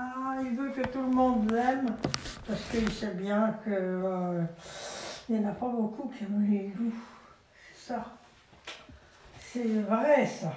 Ah, il veut que tout le monde l'aime, parce qu'il sait bien que euh, n'y en a pas beaucoup qui aiment les loups. C'est ça. C'est vrai, ça.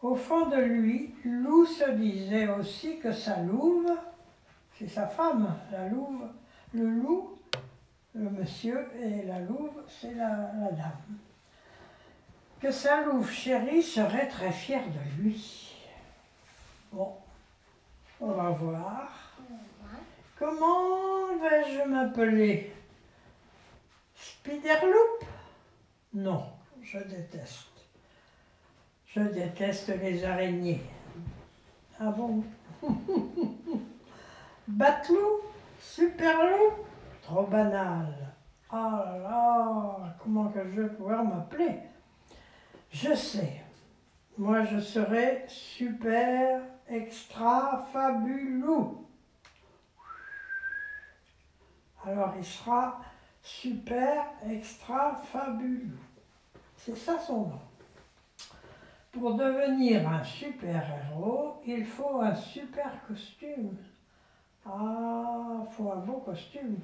Au fond de lui, Lou se disait aussi que sa louve, c'est sa femme, la louve, le loup, le monsieur, et la louve, c'est la, la dame. Que sa louve chérie serait très fière de lui. Bon, on va voir. Comment vais-je m'appeler? Spiderloop Non, je déteste. Je déteste les araignées. Ah bon? Batlou Superlou Trop banal. Ah là là, comment que je vais pouvoir m'appeler? Je sais. Moi, je serai super extra fabuleux. Alors, il sera super extra fabuleux. C'est ça son nom. Pour devenir un super-héros, il faut un super costume. Ah, faut un beau costume.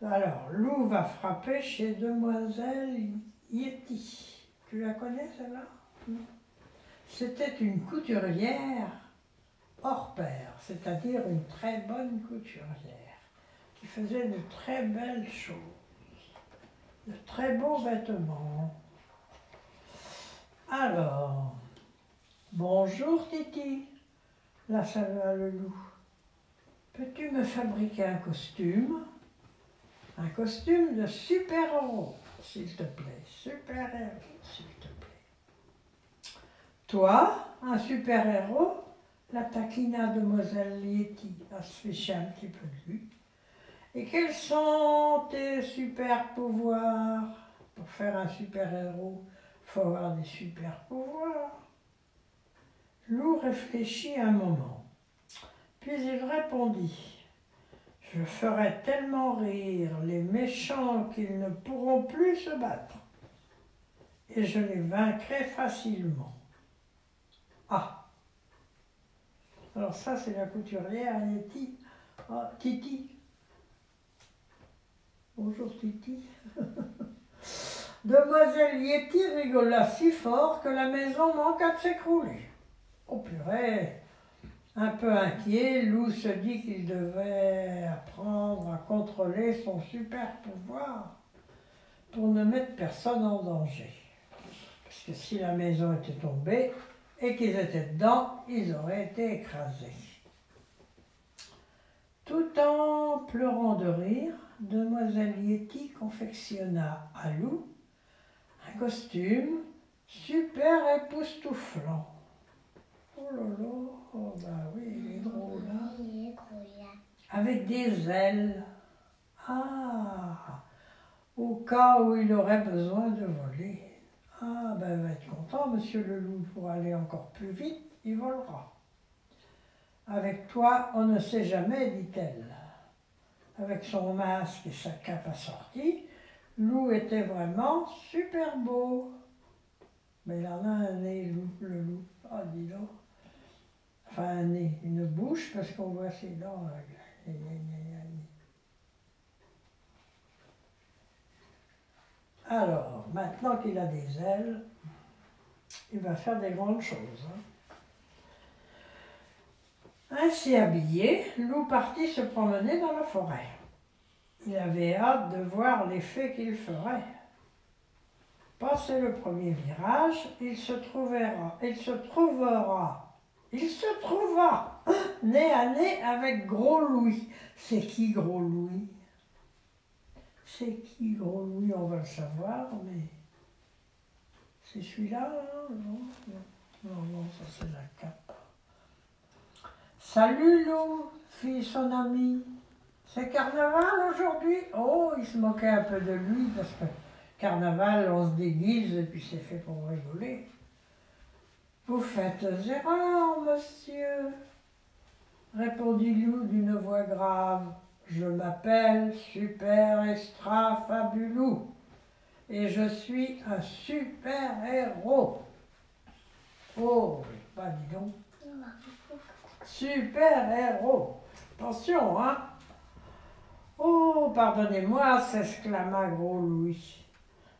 Alors, Lou va frapper chez Demoiselle Yeti. Tu la connais celle-là? C'était une couturière hors pair, c'est-à-dire une très bonne couturière, qui faisait de très belles choses, de très beaux vêtements. Alors, bonjour Titi, la salua le loup. Peux-tu me fabriquer un costume? Un costume de super-héros, s'il te plaît. Super-héros, s'il te plaît. Toi, un super-héros La taquina demoiselle Lieti. Elle se fait chier un petit peu de lui. Et quels sont tes super pouvoirs Pour faire un super-héros, il faut avoir des super pouvoirs. Lou réfléchit un moment. Puis il répondit Je ferai tellement rire les méchants qu'ils ne pourront plus se battre, et je les vaincrai facilement. Ah Alors, ça, c'est la couturière Yeti. Ah, Titi. Bonjour Titi. Demoiselle Yeti rigola si fort que la maison manqua de s'écrouler. Oh purée un peu inquiet, Lou se dit qu'il devait apprendre à contrôler son super pouvoir pour ne mettre personne en danger. Parce que si la maison était tombée et qu'ils étaient dedans, ils auraient été écrasés. Tout en pleurant de rire, demoiselle Yeti confectionna à Lou un costume super époustouflant. Oh là là, oh bah oui, il est drôle. hein. Il est là. Avec des ailes. Ah Au cas où il aurait besoin de voler. Ah, ben va être content, monsieur le loup, pour aller encore plus vite, il volera. Avec toi, on ne sait jamais, dit-elle. Avec son masque et sa cape assortie, Loup était vraiment super beau. Mais il en a un nez, le loup. Ah, dis donc. Enfin, un nez, une bouche, parce qu'on voit ses dents. Alors, maintenant qu'il a des ailes, il va faire des grandes choses. hein. Ainsi habillé, Loup partit se promener dans la forêt. Il avait hâte de voir l'effet qu'il ferait. Passé le premier virage, il se trouvera, il se trouvera, il se trouva nez à nez avec Gros Louis. C'est qui Gros Louis? C'est qui Gros Louis? On va le savoir, mais c'est celui-là là Non, non, non, non, ça c'est la cape. Salut Lou, fit son ami. C'est carnaval aujourd'hui? Oh, il se moquait un peu de lui parce que carnaval, on se déguise et puis c'est fait pour rigoler. Vous faites erreur, monsieur, répondit Lou d'une voix grave. Je m'appelle Super Extra Fabulou et je suis un super héros. Oh, bah dis donc. super-héros. Attention, hein Oh, pardonnez-moi, s'exclama Gros Louis.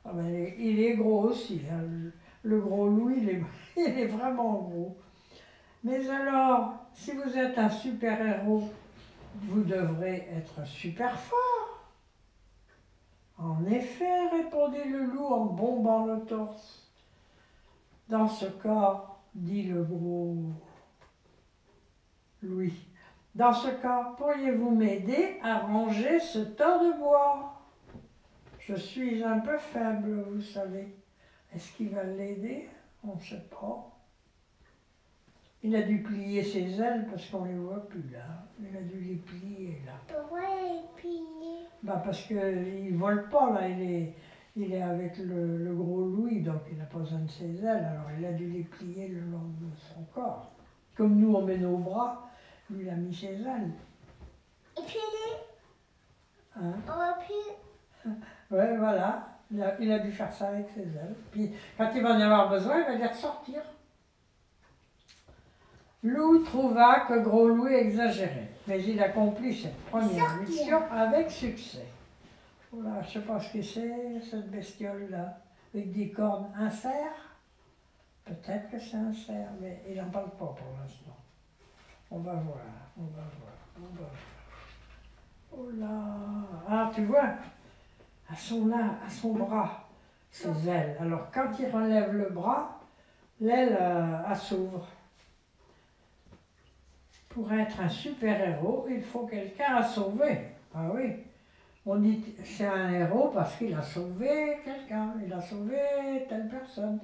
Ah il est gros aussi, hein. le gros Louis, il est, il est vraiment gros. Mais alors, si vous êtes un super-héros, vous devrez être super fort. En effet, répondit le loup en bombant le torse. Dans ce cas, dit le gros Louis, dans ce cas, pourriez-vous m'aider à ranger ce tas de bois? Je suis un peu faible, vous savez. Est-ce qu'il va l'aider? On ne sait pas. Il a dû plier ses ailes parce qu'on ne les voit plus là. Il a dû les plier là. Pourquoi les plier Bah parce qu'il ne vole pas là, il est, il est avec le, gros Louis, donc il n'a pas besoin de ses ailes, alors il a dû les plier le long de son corps. Comme nous on met nos bras, lui il a mis ses ailes. Et puis Hein? On va plus. Ouais, voilà. Il a, il a dû faire ça avec ses ailes. Puis quand il va en avoir besoin, il va les ressortir. Lou trouva que Gros Louis exagérait, mais il accomplit cette première mission avec succès. Voilà, je ne sais pas ce que c'est, cette bestiole-là, avec des cornes. Un cerf Peut-être que c'est un cerf, mais il n'en parle pas pour l'instant. On va voir, on va voir, on va voir. Oh là Ah, tu vois, à son, à son bras, ses ailes. Alors, quand il relève le bras, l'aile, euh, s'ouvre. Pour être un super-héros, il faut quelqu'un à sauver. Ah oui. On dit c'est un héros parce qu'il a sauvé quelqu'un, il a sauvé telle personne.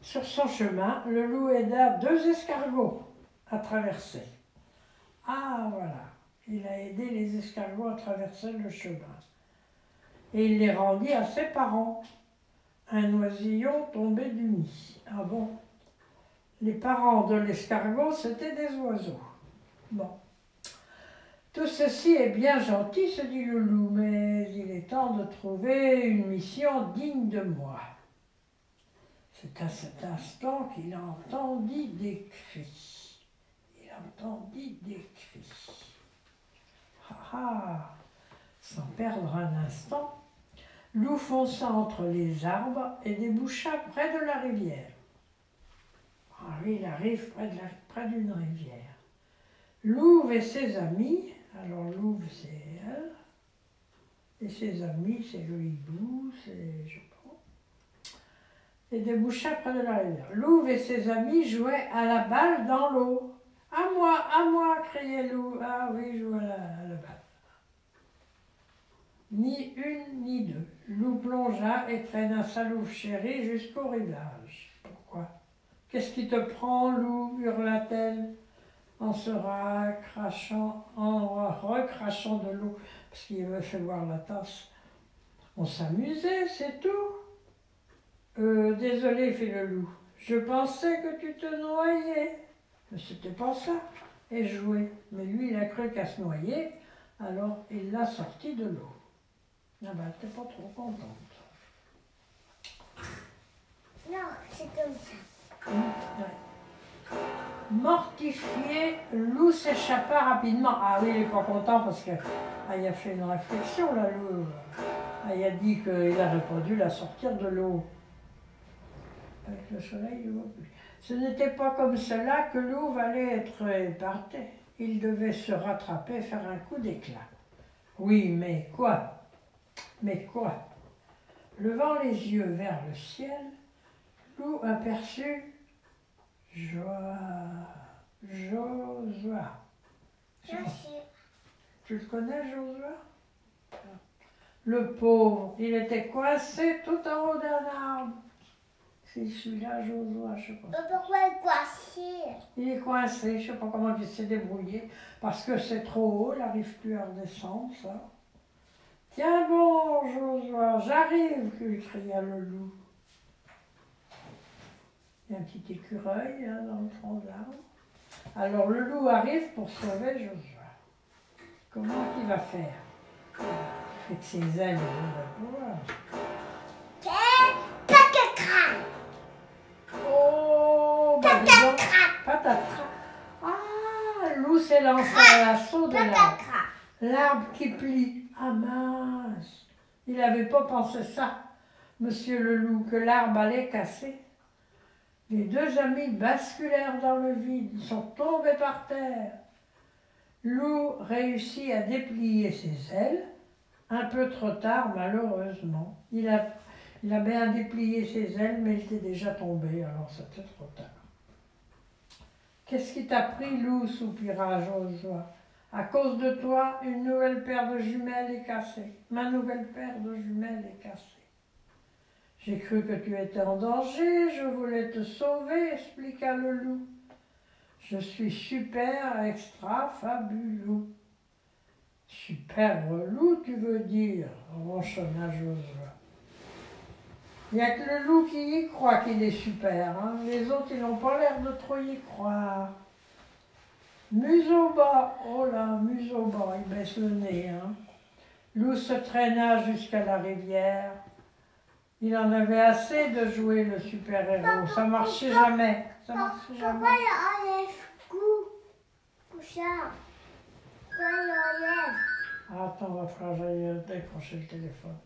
Sur son chemin, le loup aida deux escargots à traverser. Ah voilà, il a aidé les escargots à traverser le chemin. Et il les rendit à ses parents. Un oisillon tombé du nid. Ah bon? Les parents de l'escargot, c'était des oiseaux. Bon. Tout ceci est bien gentil, se dit le loup, mais il est temps de trouver une mission digne de moi. C'est à cet instant qu'il entendit des cris. Il entendit des cris. Ah ah Sans perdre un instant, loup fonça entre les arbres et déboucha près de la rivière. Ah oui, il arrive près d'une rivière. Louve et ses amis, alors Louve c'est elle, et ses amis c'est le hibou, c'est je sais pas, et déboucha près de la rivière. Louve et ses amis jouaient à la balle dans l'eau. À moi, à moi, criait Louve. Ah oui, joue à la, la balle. Ni une ni deux. Loup plongea et traîna sa louve chérie jusqu'au rivage. Qu'est-ce qui te prend, loup hurla-t-elle en se recrachant, en recrachant de l'eau, parce qu'il avait fait voir la tasse. On s'amusait, c'est tout. Euh, désolé, fit le loup. Je pensais que tu te noyais. Mais c'était pas ça. Et jouer. Mais lui, il a cru qu'à se noyer, alors il l'a sorti de l'eau. Ah ben, t'es pas trop contente. Non, c'est comme ça. Mortifié, Lou s'échappa rapidement. Ah oui, il n'est pas content parce qu'il a fait une réflexion, là, Lou. Ah, il a dit qu'il pas dû la sortir de l'eau. Avec le soleil. Ce n'était pas comme cela que Lou allait être éparté. Il devait se rattraper, faire un coup d'éclat. Oui, mais quoi? Mais quoi? Levant les yeux vers le ciel, Lou aperçut Joa, Josua. Merci. Tu le connais, Josua Le pauvre, il était coincé tout en haut d'un arbre. C'est celui-là, Josua, je sais pas. Mais pourquoi le coiffer Il est coincé, je sais pas comment il s'est débrouillé, parce que c'est trop haut, il n'arrive plus à redescendre, ça. Tiens bon, Josua, j'arrive, cria le loup. Il y a un petit écureuil là, dans le tronc de l'arbre. Alors le loup arrive pour sauver Josua. Comment il va faire? Avec ses ailes, il va pouvoir. Quel patatras Oh, bah patatras. Ah, loup s'est lancé à l'assaut de l'arbre. L'arbre qui plie. Ah mince Il n'avait pas pensé ça, monsieur le loup, que l'arbre allait casser. Les deux amis basculèrent dans le vide, ils sont tombés par terre. Loup réussit à déplier ses ailes, un peu trop tard malheureusement. Il a, il a bien déplié ses ailes, mais il était déjà tombé, alors c'était trop tard. Qu'est-ce qui t'a pris, loup soupira Joshua. À cause de toi, une nouvelle paire de jumelles est cassée. Ma nouvelle paire de jumelles est cassée. J'ai cru que tu étais en danger, je voulais te sauver, expliqua le loup. Je suis super, extra, fabuleux. Super loup, tu veux dire, ronchonna Joshua. Il n'y a que le loup qui y croit qu'il est super. hein. Les autres, ils n'ont pas l'air de trop y croire. Museau bas, oh là, museau bas, il baisse le nez. Hein. Loup se traîna jusqu'à la rivière. Il en avait assez de jouer le super-héros. Ça marchait jamais. Ça marchait jamais. Il enlève coup il enlève Ah, Attends, on va faire j'aille décrocher le téléphone.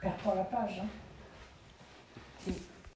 Perds pas la page, hein.